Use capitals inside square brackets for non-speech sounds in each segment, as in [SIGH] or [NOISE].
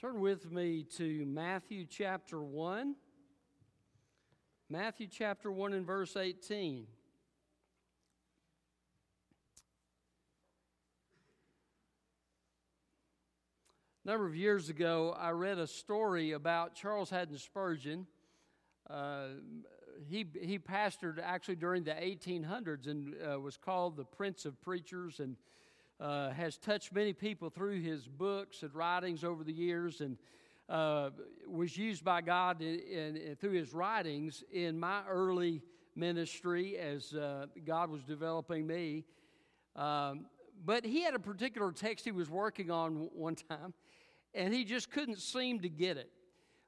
Turn with me to Matthew chapter 1. Matthew chapter 1 and verse 18. A number of years ago, I read a story about Charles Haddon Spurgeon. Uh, he, he pastored actually during the 1800s and uh, was called the Prince of Preachers and uh, has touched many people through his books and writings over the years and uh, was used by God in, in, in, through his writings in my early ministry as uh, God was developing me. Um, but he had a particular text he was working on one time, and he just couldn't seem to get it.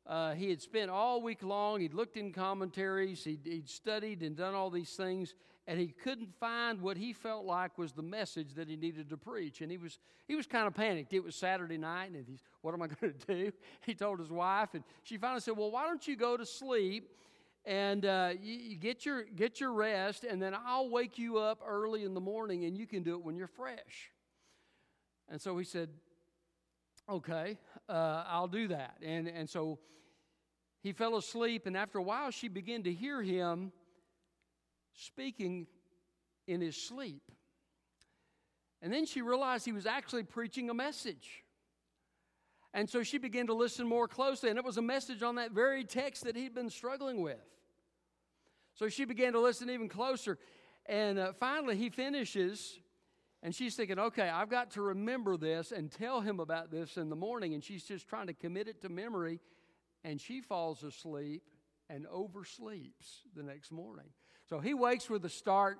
Uh, he had spent all week long, he'd looked in commentaries, he'd, he'd, studied and done all these things, and he couldn't find what he felt like was the message that he needed to preach. And he was, he was kind of panicked. It was Saturday night, and he's, what am I [LAUGHS] going to do? He told his wife, and she finally said, Well, why don't you go to sleep? And uh, you, you get your get your rest, and then I'll wake you up early in the morning, and you can do it when you're fresh. And so he said, okay, uh, I'll do that. And, and so he fell asleep, and after a while, she began to hear him speaking in his sleep. And then she realized he was actually preaching a message. And so she began to listen more closely, and it was a message on that very text that he'd been struggling with. So she began to listen even closer. And uh, finally, he finishes and she's thinking, okay, I've got to remember this and tell him about this in the morning. And she's just trying to commit it to memory. And she falls asleep and oversleeps the next morning. So he wakes with a start.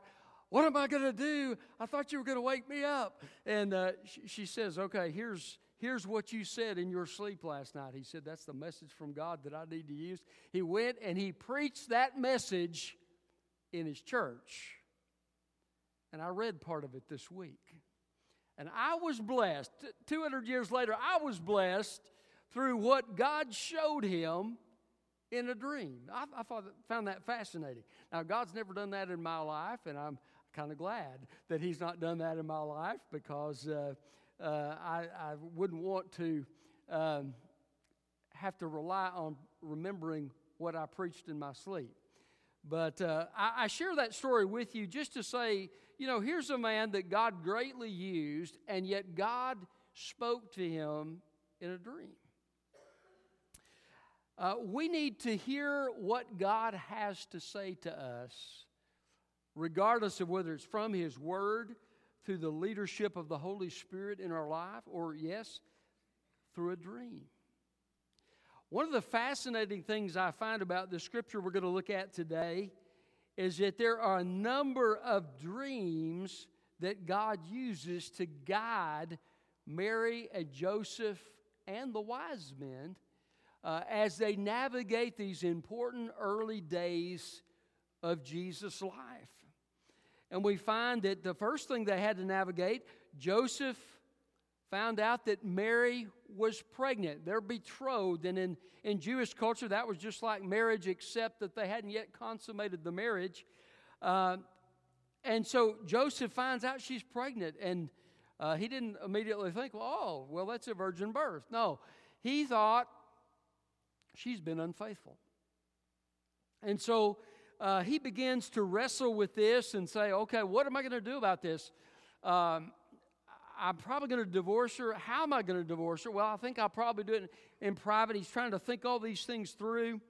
What am I going to do? I thought you were going to wake me up. And uh, she, she says, okay, here's, here's what you said in your sleep last night. He said, that's the message from God that I need to use. He went and he preached that message in his church. And I read part of it this week. And I was blessed. 200 years later, I was blessed through what God showed him in a dream. I, I found that fascinating. Now, God's never done that in my life, and I'm kind of glad that He's not done that in my life because uh, uh, I, I, wouldn't want to um, have to rely on remembering what I preached in my sleep. But uh, I, I, share that story with you just to say, you know, here's a man that God greatly used, and yet God spoke to him in a dream. Uh, we need to hear what God has to say to us, regardless of whether it's from His Word, through the leadership of the Holy Spirit in our life, or, yes, through a dream. One of the fascinating things I find about the scripture we're going to look at today is that there are a number of dreams that God uses to guide Mary and Joseph and the wise men uh, as they navigate these important early days of Jesus' life. And we find that the first thing they had to navigate, Joseph found out that Mary was pregnant. They're betrothed. And in, in Jewish culture, that was just like marriage, except that they hadn't yet consummated the marriage. Uh, and so Joseph finds out she's pregnant. And uh, he didn't immediately think, well, oh, well, that's a virgin birth. No, he thought she's been unfaithful. And so uh, he begins to wrestle with this and say, okay, what am I going to do about this? Um, I'm probably going to divorce her. How am I going to divorce her? Well, I think I'll probably do it in private. He's trying to think all these things through.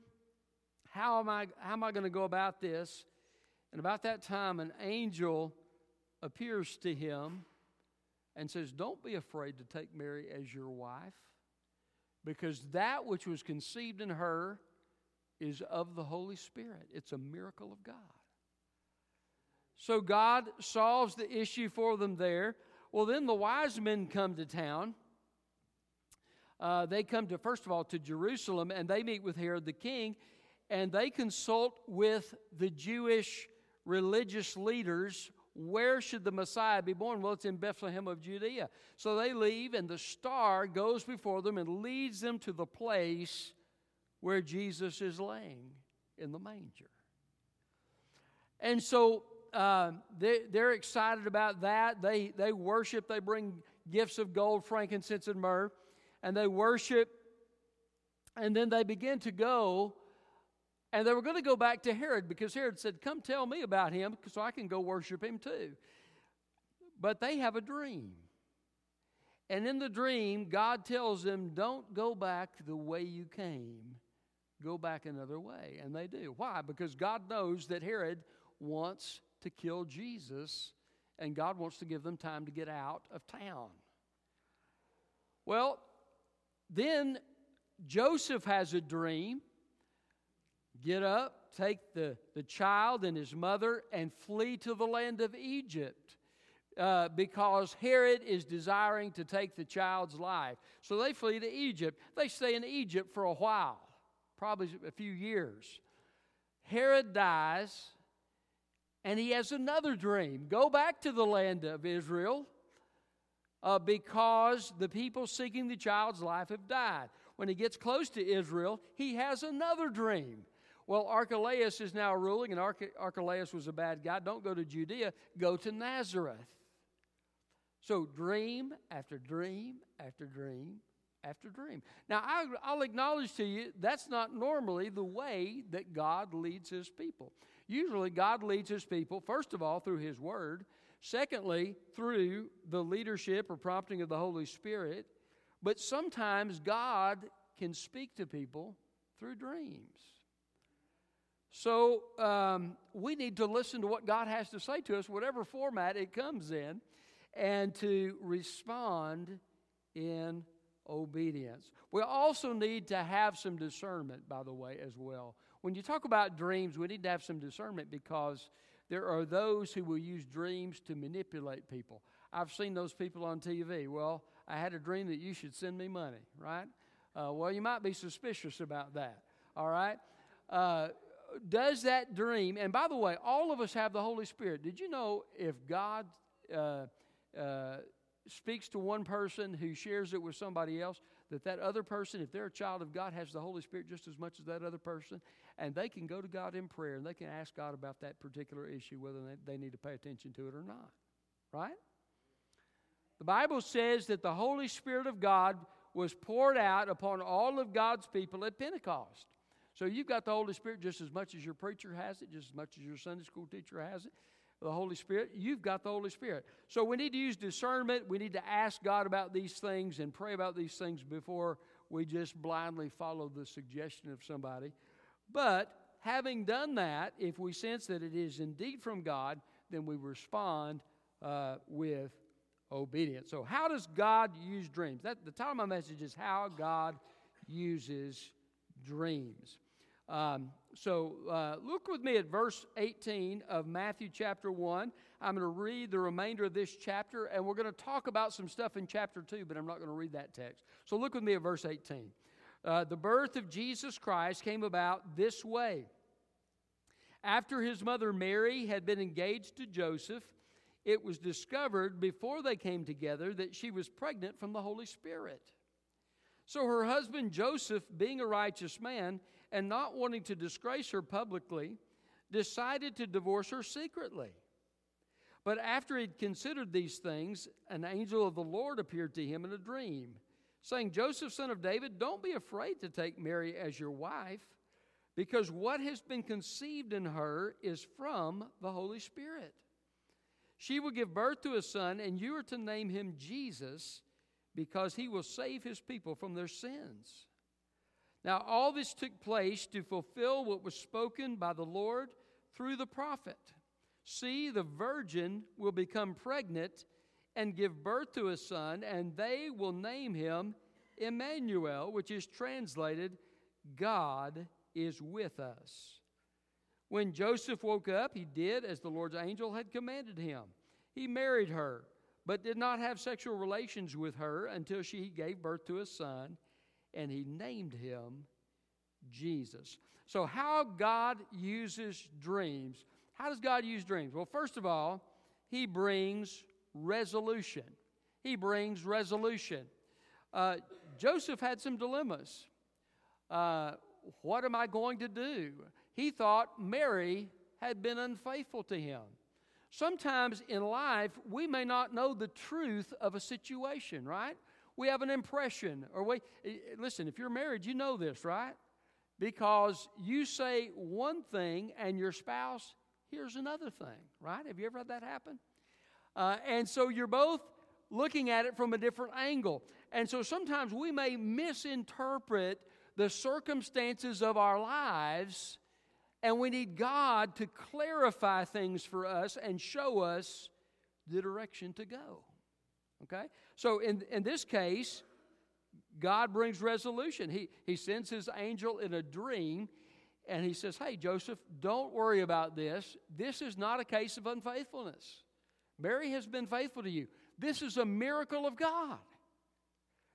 How am I, how am I going to go about this? And about that time, an angel appears to him and says, Don't be afraid to take Mary as your wife, because that which was conceived in her is of the Holy Spirit. It's a miracle of God. So God solves the issue for them there. Well, then the wise men come to town. Uh, they come to, first of all, to Jerusalem, and they meet with Herod the king, and they consult with the Jewish religious leaders where should the Messiah be born? Well, it's in Bethlehem of Judea. So they leave, and the star goes before them and leads them to the place where Jesus is laying in the manger. And so uh, they, they're excited about that. They, they worship, they bring gifts of gold, frankincense, and myrrh, and they worship And then they begin to go, and they were going to go back to Herod because Herod said, Come tell me about him so I can go worship him too. But they have a dream. And in the dream, God tells them, Don't go back the way you came, go back another way. And they do. Why? Because God knows that Herod wants to kill Jesus, and God wants to give them time to get out of town. Well, then Joseph has a dream. Get up, take the, the child and his mother, and flee to the land of Egypt. Uh, because Herod is desiring to take the child's life. So they flee to Egypt. They stay in Egypt for a while, probably a few years. Herod dies, and he has another dream go back to the land of Israel uh, because the people seeking the child's life have died. When he gets close to Israel, he has another dream. Well, Archelaus is now ruling, and Arch- Archelaus was a bad guy. Don't go to Judea, go to Nazareth. So, dream after dream after dream after dream. Now, I, I'll acknowledge to you that's not normally the way that God leads his people. Usually, God leads his people, first of all, through his word, Secondly, through the leadership or prompting of the Holy Spirit. But sometimes God can speak to people through dreams. So um, we need to listen to what God has to say to us, whatever format it comes in, and to respond in obedience. We also need to have some discernment, by the way, as well. When you talk about dreams, we need to have some discernment because there are those who will use dreams to manipulate people. I've seen those people on TV. Well, I had a dream that you should send me money, right? Uh, well, you might be suspicious about that, all right? Uh, does that dream, and by the way, all of us have the Holy Spirit. Did you know if God uh, uh speaks to one person who shares it with somebody else, that that other person, if they're a child of God, has the Holy Spirit just as much as that other person, and they can go to God in prayer and they can ask God about that particular issue, whether they, they need to pay attention to it or not. Right? The Bible says that the Holy Spirit of God was poured out upon all of God's people at Pentecost. So you've got the Holy Spirit just as much as your preacher has it, just as much as your Sunday school teacher has it the Holy Spirit, you've got the Holy Spirit. So we need to use discernment. We need to ask God about these things and pray about these things before we just blindly follow the suggestion of somebody. But having done that, if we sense that it is indeed from God, then we respond uh, with obedience. So, how does God use dreams? That, the title of my message is How God Uses Dreams. Um, so uh, look with me at verse 18 of Matthew chapter 1. I'm going to read the remainder of this chapter, and we're going to talk about some stuff in chapter 2, but I'm not going to read that text. So look with me at verse 18. Uh, the birth of Jesus Christ came about this way. After his mother Mary had been engaged to Joseph, it was discovered before they came together that she was pregnant from the Holy Spirit. So her husband Joseph, being a righteous man, and not wanting to disgrace her publicly, decided to divorce her secretly. But after he'd considered these things, an angel of the Lord appeared to him in a dream, saying, Joseph, son of David, don't be afraid to take Mary as your wife, because what has been conceived in her is from the Holy Spirit. She will give birth to a son, and you are to name him Jesus, because he will save his people from their sins. Now, all this took place to fulfill what was spoken by the Lord through the prophet. See, the virgin will become pregnant and give birth to a son, and they will name him Emmanuel, which is translated, God is with us. When Joseph woke up, he did as the Lord's angel had commanded him. He married her, but did not have sexual relations with her until she gave birth to a son and he named him Jesus. So, how God uses dreams. How does God use dreams? Well, first of all, he brings resolution. He brings resolution. Uh, Joseph had some dilemmas. Uh, what am I going to do? He thought Mary had been unfaithful to him. Sometimes in life, we may not know the truth of a situation, right? we have an impression. Or we, eh, listen, if you're married, you know this, right? Because you say one thing and your spouse hears another thing, right? Have you ever had that happen? Uh, and so you're both looking at it from a different angle. And so sometimes we may misinterpret the circumstances of our lives, and we need God to clarify things for us and show us the direction to go. Okay? So in, in this case, God brings resolution. He, he sends his angel in a dream and he says, Hey, Joseph, don't worry about this. This is not a case of unfaithfulness. Mary has been faithful to you. This is a miracle of God.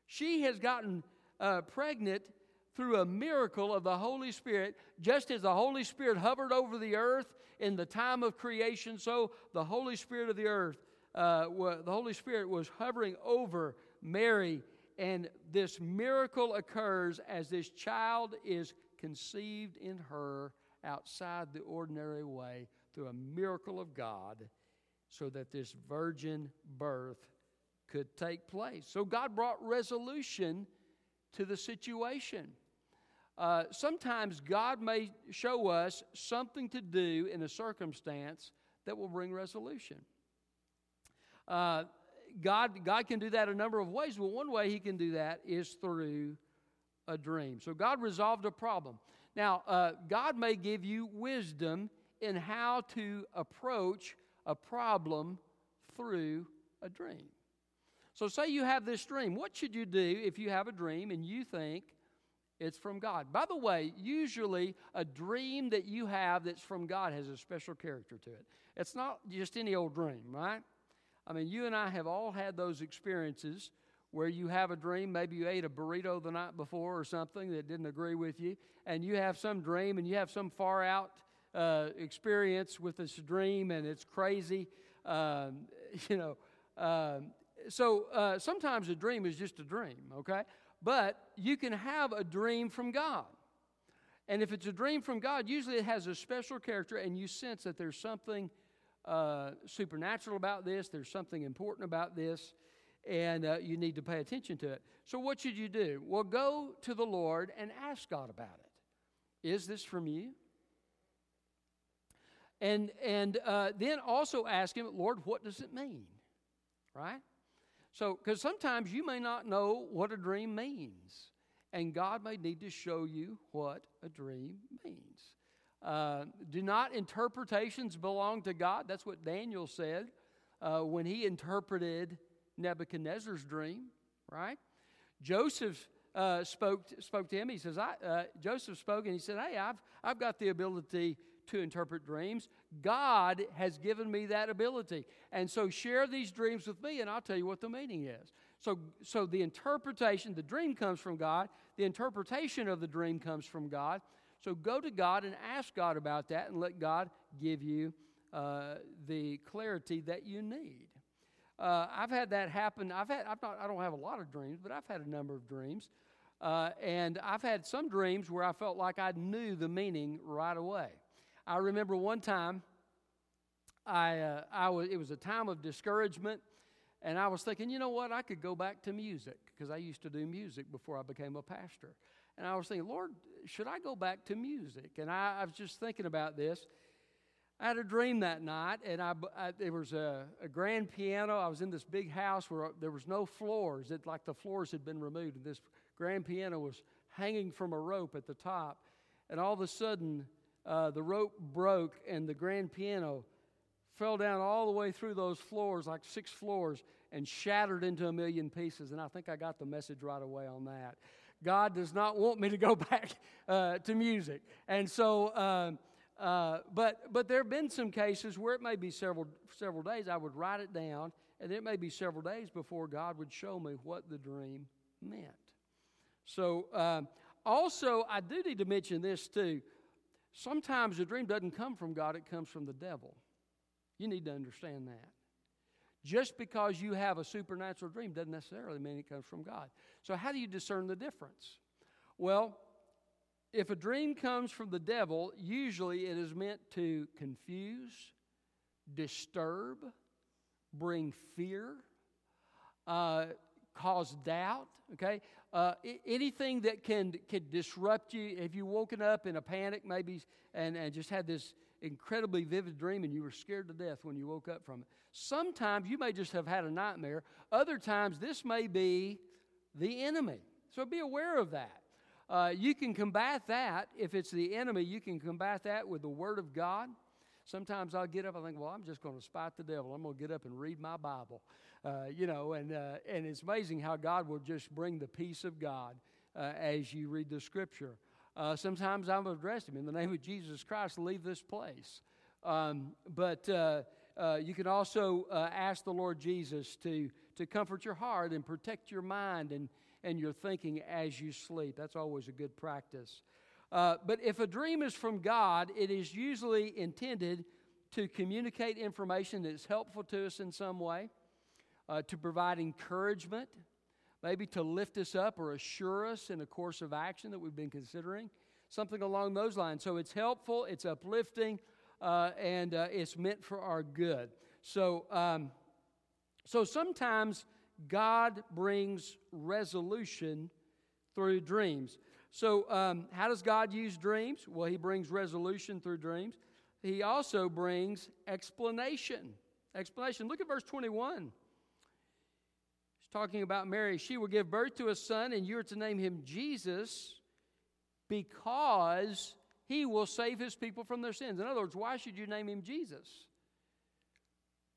She has gotten uh, pregnant through a miracle of the Holy Spirit, just as the Holy Spirit hovered over the earth in the time of creation, so the Holy Spirit of the earth, uh, the Holy Spirit was hovering over Mary, and this miracle occurs as this child is conceived in her outside the ordinary way through a miracle of God so that this virgin birth could take place. So God brought resolution to the situation. Uh, sometimes God may show us something to do in a circumstance that will bring resolution. Uh, God, God can do that a number of ways. Well, one way He can do that is through a dream. So God resolved a problem. Now, uh, God may give you wisdom in how to approach a problem through a dream. So, say you have this dream. What should you do if you have a dream and you think it's from God? By the way, usually a dream that you have that's from God has a special character to it. It's not just any old dream, right? I mean, you and I have all had those experiences where you have a dream. Maybe you ate a burrito the night before or something that didn't agree with you, and you have some dream and you have some far out uh, experience with this dream, and it's crazy. Um, [LAUGHS] you know, um, so uh, sometimes a dream is just a dream, okay? But you can have a dream from God. And if it's a dream from God, usually it has a special character, and you sense that there's something uh, supernatural about this, there's something important about this, and uh, you need to pay attention to it. So, what should you do? Well, go to the Lord and ask God about it. Is this from you? And, and uh, then also ask Him, Lord, what does it mean? Right? So, because sometimes you may not know what a dream means, and God may need to show you what a dream means. Uh, do not interpretations belong to God? That's what Daniel said uh, when he interpreted Nebuchadnezzar's dream, right? Joseph uh, spoke, spoke to him. He says, I, uh, Joseph spoke and he said, Hey, I've, I've got the ability to interpret dreams. God has given me that ability. And so share these dreams with me and I'll tell you what the meaning is. So, so the interpretation, the dream comes from God, the interpretation of the dream comes from God. So go to God and ask God about that and let God give you uh, the clarity that you need. Uh, I've had that happen. I've had, I've not, I don't have a lot of dreams, but I've had a number of dreams. Uh, and I've had some dreams where I felt like I knew the meaning right away. I remember one time, I, uh, I was, it was a time of discouragement, and I was thinking, you know what, I could go back to music because I used to do music before I became a pastor. And I was thinking, Lord, should I go back to music? And I, I was just thinking about this. I had a dream that night, and I, I there was a, a, grand piano. I was in this big house where there was no floors. It like the floors had been removed, and this grand piano was hanging from a rope at the top. And all of a sudden, uh, the rope broke, and the grand piano fell down all the way through those floors, like six floors, and shattered into a million pieces. And I think I got the message right away on that. God does not want me to go [LAUGHS] back uh, to music, and so. Um, uh, but but there have been some cases where it may be several several days. I would write it down, and it may be several days before God would show me what the dream meant. So uh, also, I do need to mention this too. Sometimes the dream doesn't come from God; it comes from the devil. You need to understand that. Just because you have a supernatural dream doesn't necessarily mean it comes from God. So, how do you discern the difference? Well, if a dream comes from the devil, usually it is meant to confuse, disturb, bring fear, uh, cause doubt, okay? Uh, anything that can, can disrupt you. If you woken up in a panic, maybe, and, and just had this incredibly vivid dream and you were scared to death when you woke up from it. Sometimes you may just have had a nightmare. Other times, this may be the enemy. So be aware of that. Uh, you can combat that if it's the enemy. You can combat that with the Word of God. Sometimes I'll get up. I think, well, I'm just going to spite the devil. I'm going to get up and read my Bible, uh, you know. And uh, and it's amazing how God will just bring the peace of God uh, as you read the Scripture. Uh, sometimes I'm addressed him in the name of Jesus Christ. Leave this place. Um, but uh, you can also ask the Lord Jesus to to comfort your heart and protect your mind and and your thinking as you sleep. That's always a good practice. Uh, but if a dream is from God, it is usually intended to communicate information that's helpful to us in some way, uh, to provide encouragement, maybe to lift us up or assure us in a course of action that we've been considering, something along those lines. So it's helpful, it's uplifting, uh, and uh, it's meant for our good. So, um, so sometimes God brings resolution through dreams. So, um, how does God use dreams? Well, He brings resolution through dreams. He also brings explanation. Explanation. Look at verse 21. He's talking about Mary. She will give birth to a son, and you are to name him Jesus because he will save his people from their sins. In other words, why should you name him Jesus?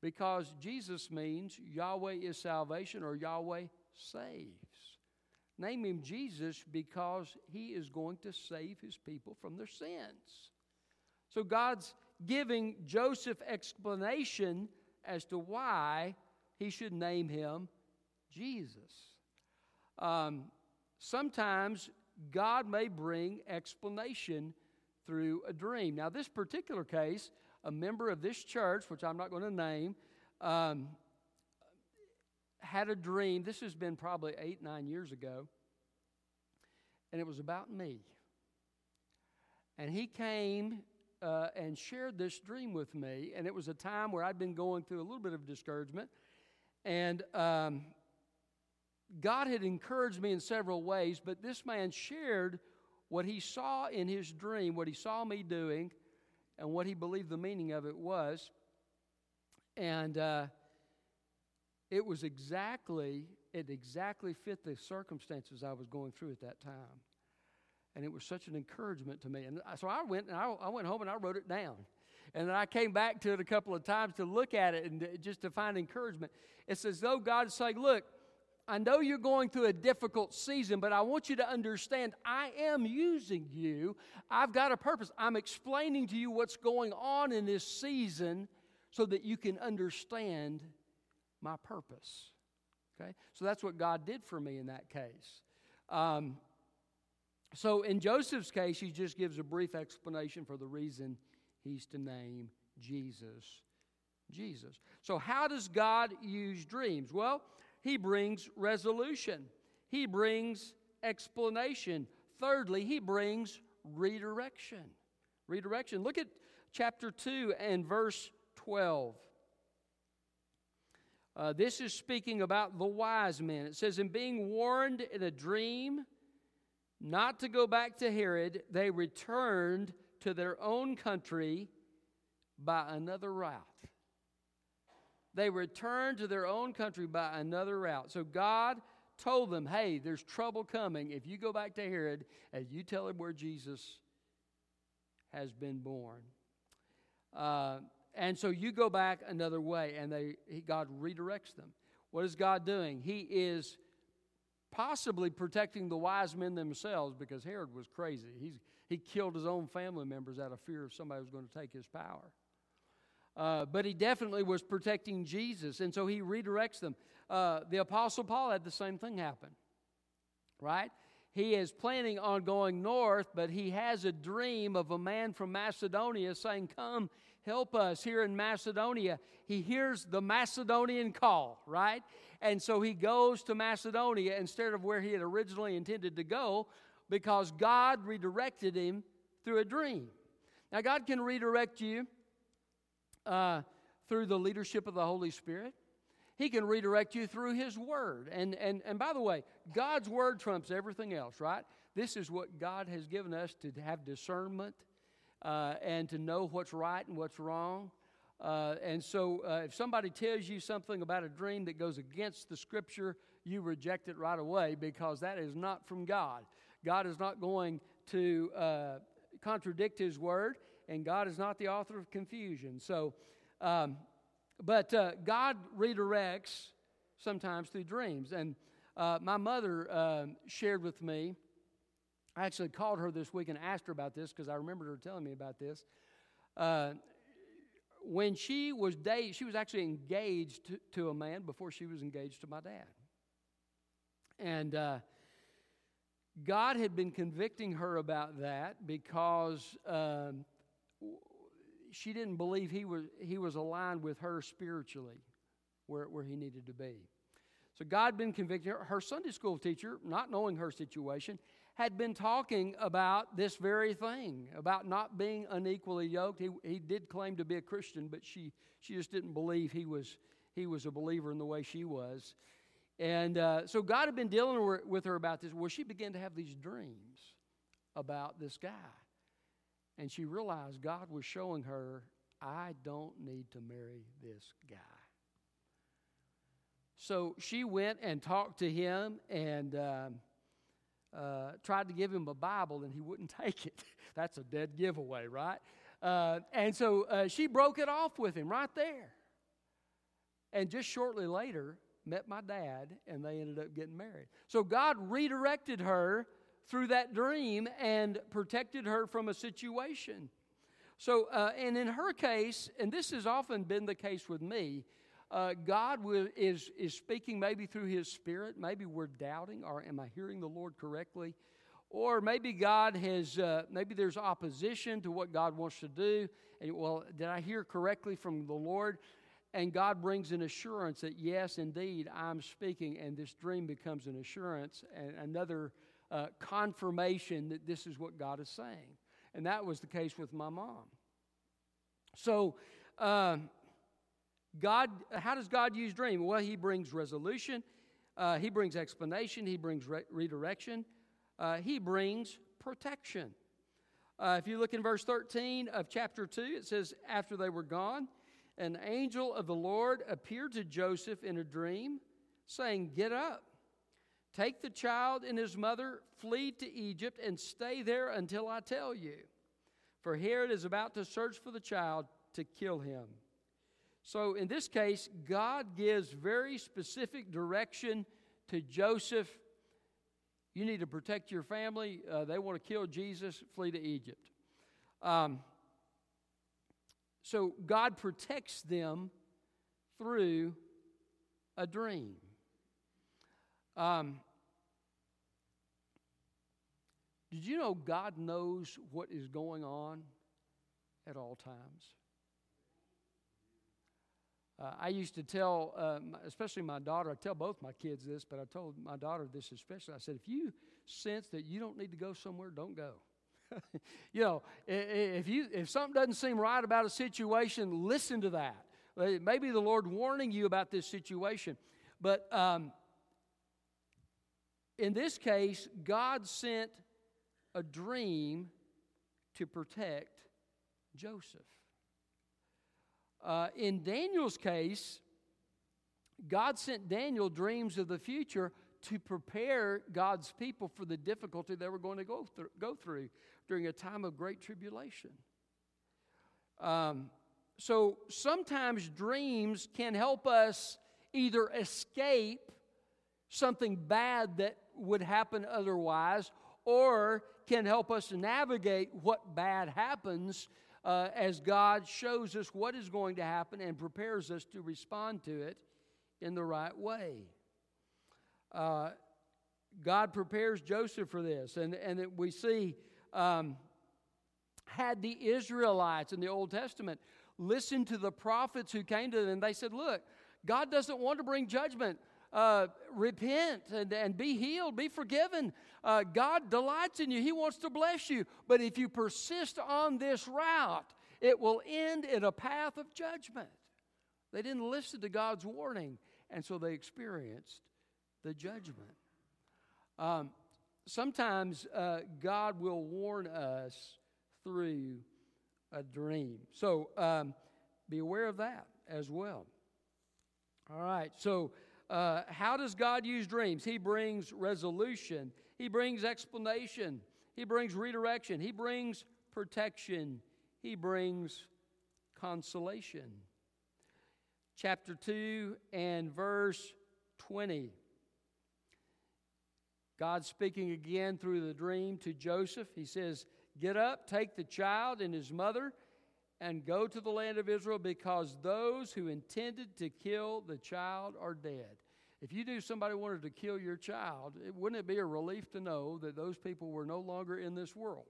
because Jesus means Yahweh is salvation or Yahweh saves. Name him Jesus because he is going to save his people from their sins. So God's giving Joseph explanation as to why he should name him Jesus. Um, sometimes God may bring explanation through a dream. Now, this particular case, a member of this church, which I'm not going to name, um, had a dream. This has been probably eight, nine years ago. And it was about me. And he came uh, and shared this dream with me. And it was a time where I'd been going through a little bit of discouragement. And um, God had encouraged me in several ways, but this man shared what he saw in his dream, what he saw me doing, and what he believed the meaning of it was. And uh, it was exactly, it exactly fit the circumstances I was going through at that time. And it was such an encouragement to me. And so I went and I, I went home and I wrote it down. And then I came back to it a couple of times to look at it and just to find encouragement. It's as though God's saying, Look, I know you're going through a difficult season, but I want you to understand I am using you. I've got a purpose. I'm explaining to you what's going on in this season so that you can understand my purpose. Okay? So that's what God did for me in that case. Um, so in Joseph's case, he just gives a brief explanation for the reason he's to name Jesus Jesus. So, how does God use dreams? Well, he brings resolution, he brings explanation. Thirdly, he brings redirection. Redirection. Look at chapter 2 and verse 12. Uh, this is speaking about the wise men. It says, In being warned in a dream not to go back to Herod, they returned to their own country by another route they returned to their own country by another route. So God told them, hey, there's trouble coming. If you go back to Herod and you tell him where Jesus has been born. Uh, and so you go back another way, and they, he, God redirects them. What is God doing? He is possibly protecting the wise men themselves because Herod was crazy. He's, he killed his own family members out of fear of somebody was going to take his power. Uh, but he definitely was protecting Jesus, and so he redirects them. Uh, the Apostle Paul had the same thing happen, right? He is planning on going north, but he has a dream of a man from Macedonia saying, Come, help us here in Macedonia. He hears the Macedonian call, right? And so he goes to Macedonia instead of where he had originally intended to go because God redirected him through a dream. Now, God can redirect you uh, through the leadership of the Holy Spirit. He can redirect you through His Word. And, and, and by the way, God's Word trumps everything else, right? This is what God has given us to have discernment uh, and to know what's right and what's wrong. Uh, and so, uh, if somebody tells you something about a dream that goes against the scripture, you reject it right away because that is not from God. God is not going to uh, contradict His word, and God is not the author of confusion. So, um, but uh, God redirects sometimes through dreams. And uh, my mother uh, shared with me, I actually called her this week and asked her about this because I remembered her telling me about this when she was dating, she was actually engaged to, to, a man before she was engaged to my dad. And uh, God had been convicting her about that because um, she didn't believe he was, he was aligned with her spiritually where, where he needed to be. So God had been convicting her. Her Sunday school teacher, not knowing her situation, had been talking about this very thing, about not being unequally yoked. He, he did claim to be a Christian, but she, she just didn't believe he was, he was a believer in the way she was. And uh, so God had been dealing with her about this. Well, she began to have these dreams about this guy. And she realized God was showing her, I don't need to marry this guy. So she went and talked to him, and um, uh, tried to give him a Bible and he wouldn't [LAUGHS] take it. That's a dead giveaway, right? Uh, and so uh, she broke it off with him right there. And just shortly later, met my dad and they ended up getting married. So God redirected her through that dream and protected her from a situation. So, uh, and in her case, and this has often been the case with me, uh, God will, is, is speaking maybe through His Spirit. Maybe we're doubting, or am I hearing the Lord correctly? Or maybe God has, uh, maybe there's opposition to what God wants to do. And, well, did I hear correctly from the Lord? And God brings an assurance that, yes, indeed, I'm speaking, and this dream becomes an assurance and another uh, confirmation that this is what God is saying. And that was the case with my mom. So, uh, God, how does God use dream? Well, He brings resolution, uh, He brings explanation, He brings re- redirection, uh, He brings protection. Uh, if you look in verse 13 of chapter 2, it says, After they were gone, an angel of the Lord appeared to Joseph in a dream, saying, Get up, take the child and his mother, flee to Egypt, and stay there until I tell you. For Herod is about to search for the child to kill him. So in this case, God gives very specific direction to Joseph. You need to protect your family. Uh, they want to kill Jesus, flee to Egypt. Um, so God protects them through a dream. Um, did you know God knows what is going on at all times? Uh, I used to tell, uh, especially my daughter, I tell both my kids this, but I told my daughter this especially. I said, if you sense that you don't need to go somewhere, don't go. [LAUGHS] you know, if, you, if something doesn't seem right about a situation, listen to that. Uh, maybe the Lord warning you about this situation. But um, in this case, God sent a dream to protect Joseph. Uh, in Daniel's case, God sent Daniel dreams of the future to prepare God's people for the difficulty they were going to go, through, go through during a time of great tribulation. Um, so sometimes dreams can help us either escape something bad that would happen otherwise or can help us navigate what bad happens uh, as God shows us what is going to happen and prepares us to respond to it in the right way. Uh, God prepares Joseph for this, and, and we see um, had the Israelites in the Old Testament listened to the prophets who came to them, they said, Look, God doesn't want to bring judgment. Uh, repent and, and be healed, be forgiven. Uh, God delights in you, He wants to bless you. But if you persist on this route, it will end in a path of judgment. They didn't listen to God's warning. and so they experienced the judgment. Um, sometimes uh, God will warn us through a dream. So um, be aware of that as well. All right, so uh, how does God use dreams? He brings resolution, He brings explanation, He brings redirection, He brings protection, He brings consolation. Chapter 2 and verse 20. God speaking again through the dream to Joseph. He says, Get up, take the child and his mother, and go to the land of Israel because those who intended to kill the child are dead. If you knew somebody wanted to kill your child, it, wouldn't it be a relief to know that those people were no longer in this world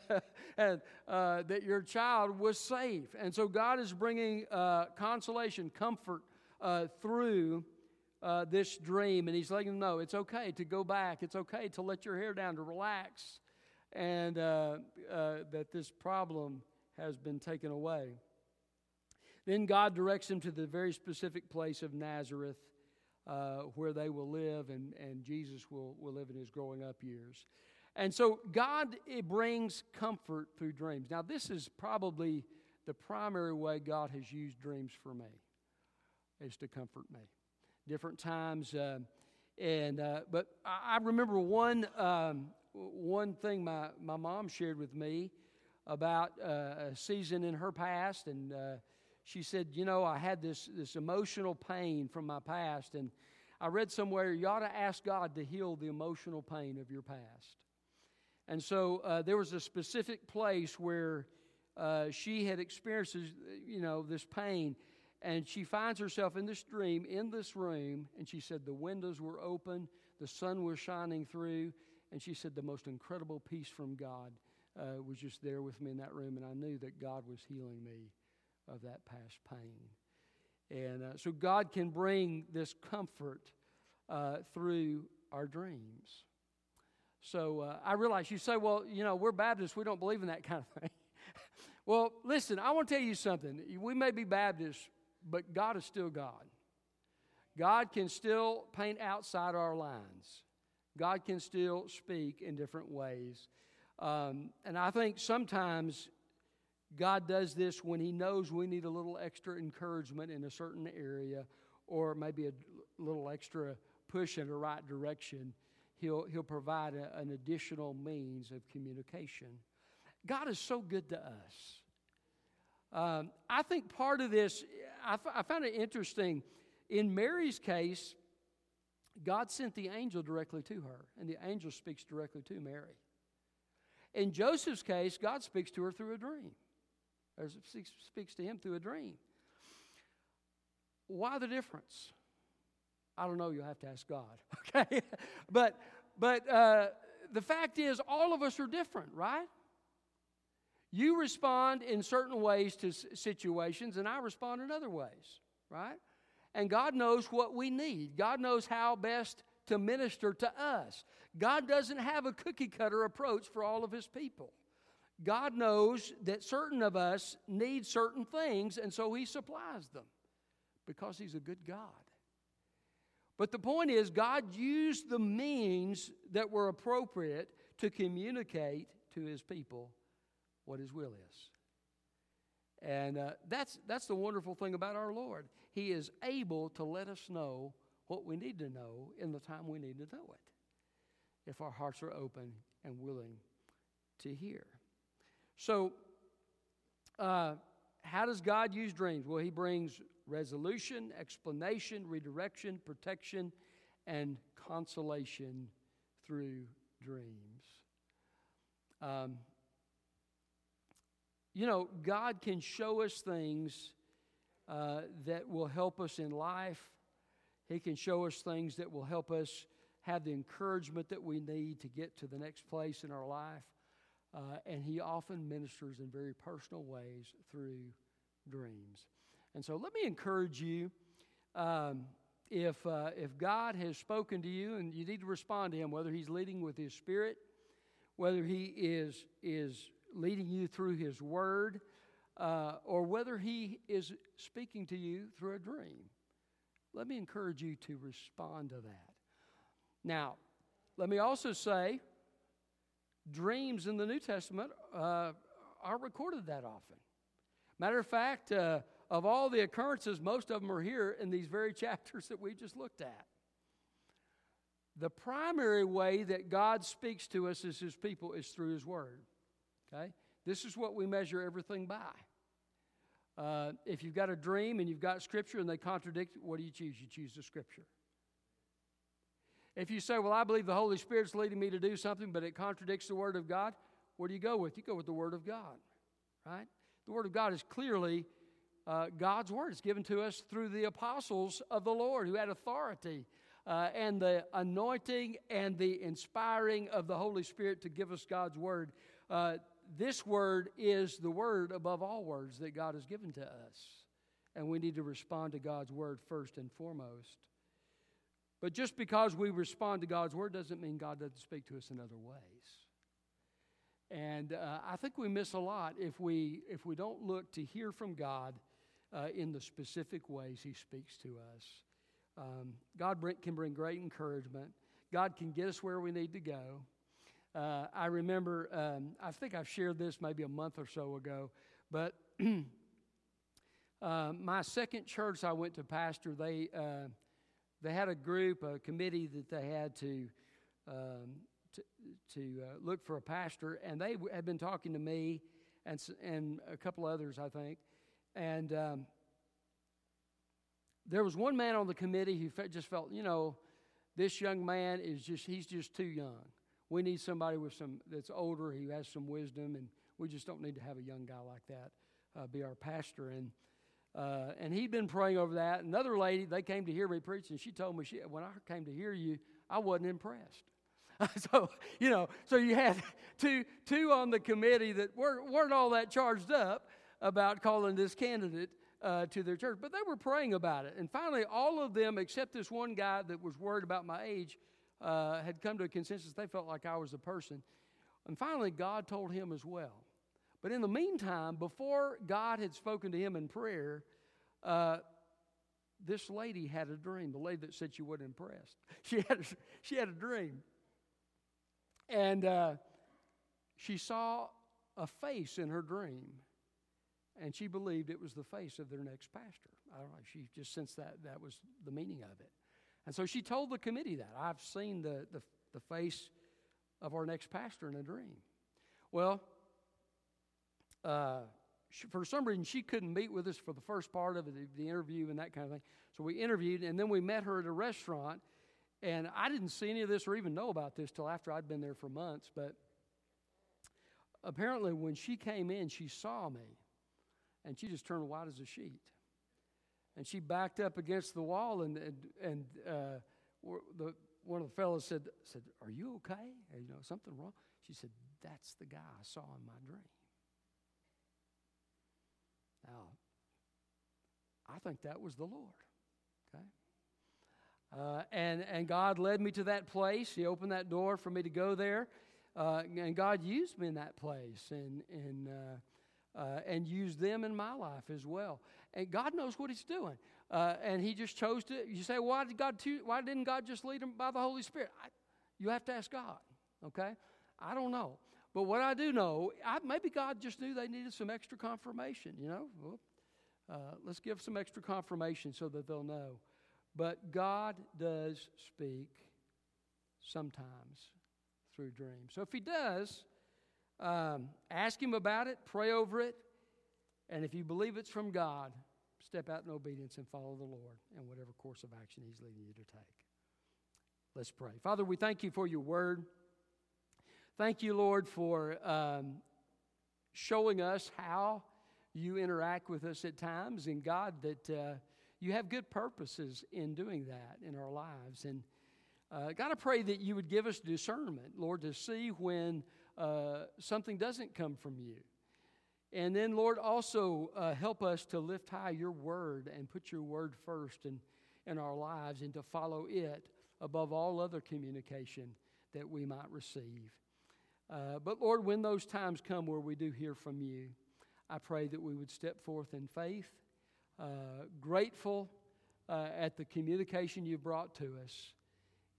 [LAUGHS] and uh, that your child was safe? And so God is bringing uh, consolation, comfort uh, through uh, this dream, and He's letting them know it's okay to go back, it's okay to let your hair down, to relax, and uh, uh, that this problem has been taken away. Then God directs him to the very specific place of Nazareth uh, where they will live and, and Jesus will, will live in his growing up years. And so God it brings comfort through dreams. Now, this is probably the primary way God has used dreams for me, is to comfort me. Different times. Uh, and uh, but I, I remember one um, one thing my, my mom shared with me about uh, a season in her past, and uh, she said, You know, I had this, this emotional pain from my past, and I read somewhere you ought to ask God to heal the emotional pain of your past. And so uh, there was a specific place where uh, she had experienced, you know, this pain, and she finds herself in this dream in this room, and she said the windows were open, the sun was shining through, and she said the most incredible peace from God uh, was just there with me in that room, and I knew that God was healing me of that past pain. And uh, so God can bring this comfort uh, through our dreams. So uh, I realize you say, well, you know, we're Baptists, we don't believe in that kind of thing. [LAUGHS] well, listen, I want to tell you something. We may be Baptists, but God is still God. God can still paint outside our lines. God can still speak in different ways. Um, and I think sometimes God does this when He knows we need a little extra encouragement in a certain area or maybe a little extra push in the right direction. He'll, he'll provide a, an additional means of communication. God is so good to us. Um, I think part of this, I, f- I found it interesting. In Mary's case, God sent the angel directly to her, and the angel speaks directly to Mary. In Joseph's case, God speaks to her through a dream, or speaks to him through a dream. Why the difference? I don't know. You'll have to ask God. [LAUGHS] Okay, but but uh, the fact is, all of us are different, right? You respond in certain ways to situations, and I respond in other ways, right? And God knows what we need. God knows how best to minister to us. God doesn't have a cookie cutter approach for all of His people. God knows that certain of us need certain things, and so He supplies them because He's a good God. But the point is, God used the means that were appropriate to communicate to His people what His will is. And uh, that's, that's the wonderful thing about our Lord. He is able to let us know what we need to know in the time we need to know it, if our hearts are open and willing to hear. So, uh, how does God use dreams? Well, He brings resolution, explanation, redirection, protection, and consolation through dreams. Um, you know, God can show us things uh, that will help us in life. He can show us things that will help us have the encouragement that we need to get to the next place in our life. Uh, and He often ministers in very personal ways through dreams. And so let me encourage you um, if, uh, if God has spoken to you and you need to respond to Him, whether He's leading with His Spirit, whether He is, is leading you through His Word, uh, or whether He is speaking to you through a dream. Let me encourage you to respond to that. Now, let me also say, dreams in the New Testament uh, are recorded that often. Matter of fact, uh, of all the occurrences, most of them are here in these very [LAUGHS] chapters that we just looked at. The primary way that God speaks to us as His people is through His Word. Okay? This is what we measure everything by. Uh, if you've got a dream and you've got Scripture and they contradict, what do you choose? You choose the Scripture. If you say, Well, I believe the Holy Spirit's leading me to do something, but it contradicts the Word of God, what do you go with? You go with the Word of God, right? The Word of God is clearly uh, God's Word. It's given to us through the apostles of the Lord who had authority uh, and the anointing and the inspiring of the Holy Spirit to give us God's Word. This Word is the Word above all words that God has given to us. And we need to respond to God's Word first and foremost. But just because we respond to God's Word doesn't mean God doesn't speak to us in other ways. And uh, I think we miss a lot if we, if we don't look to hear from God uh, in the specific ways He speaks to us. Um, God can bring great encouragement. God can get us where we need to go. Uh, I remember, um, I think I've shared this maybe a month or so ago, but [CLEARS THROAT] uh, my second church I went to pastor, they, uh, they had a group, a committee that they had to, um, to, to uh, look for a pastor, and they had been talking to me and, and a couple others, I think. And um, there was one man on the committee who just felt, you know, this young man is just, he's just too young. We need somebody with some, that's older, who has some wisdom, and we just don't need to have a young guy like that uh, be our pastor. And, uh, and he'd been praying over that. Another lady, they came to hear me preach, and she told me, she, when I came to hear you, I wasn't impressed. [LAUGHS] so, you know, so you had two, two on the committee that weren't, weren't all that charged up about calling this candidate uh, to their church, but they were praying about it. And finally, all of them, except this one guy that was worried about my age, uh, had come to a consensus they felt like I was the person. And finally, God told him as well. But in the meantime, before God had spoken to him in prayer, uh, this lady had a dream. The lady that said she wasn't impressed. [LAUGHS] She had a, she had a dream. And uh, she saw a face in her dream and she believed it was the face of their next pastor. I don't know, she just sensed that that was the meaning of it. And so she told the committee that. I've seen the, the, the face of our next pastor in a dream. Well, uh, she, for some reason, she couldn't meet with us for the first part of the, the interview and that kind of thing. So we interviewed, and then we met her at a restaurant. And I didn't see any of this or even know about this till after I'd been there for months. But apparently, when she came in, she saw me and she just turned white as a sheet. And she backed up against the wall, and and, uh, the one of the fellows said said, "Are you okay? you know something wrong?" She said, "That's the guy I saw in my dream." Now, I think that was the Lord. Okay. Uh, and, and God led me to that place. He opened that door for me to go there. Uh, and God used me in that place. And, and uh, uh, and use them in my life as well. And God knows what He's doing. Uh, and He just chose to. You say, why did God? why didn't God just lead them by the Holy Spirit? I, you have to ask God. Okay, I don't know. But what I do know, I, maybe God just knew they needed some extra confirmation. You know, uh, let's give some extra confirmation so that they'll know. But God does speak sometimes through dreams. So if He does, um, ask Him about it, pray over it, and if you believe it's from God, step out in obedience and follow the Lord in whatever course of action He's leading you to take. Let's pray. Father, we thank you for your word. Thank you, Lord, for um, showing us how you interact with us at times, and God, that uh, you have good purposes in doing that in our lives. And uh, God, I pray that you would give us discernment, Lord, to see when uh, something doesn't come from you. And then, Lord, also uh, help us to lift high your word and put your word first in, in our lives and to follow it above all other communication that we might receive. Uh, but, Lord, when those times come where we do hear from you, I pray that we would step forth in faith, uh, grateful uh, at the communication you brought to us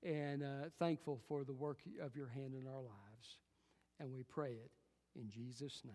and uh, thankful for the work of your hand in our lives. And we pray it in Jesus' name.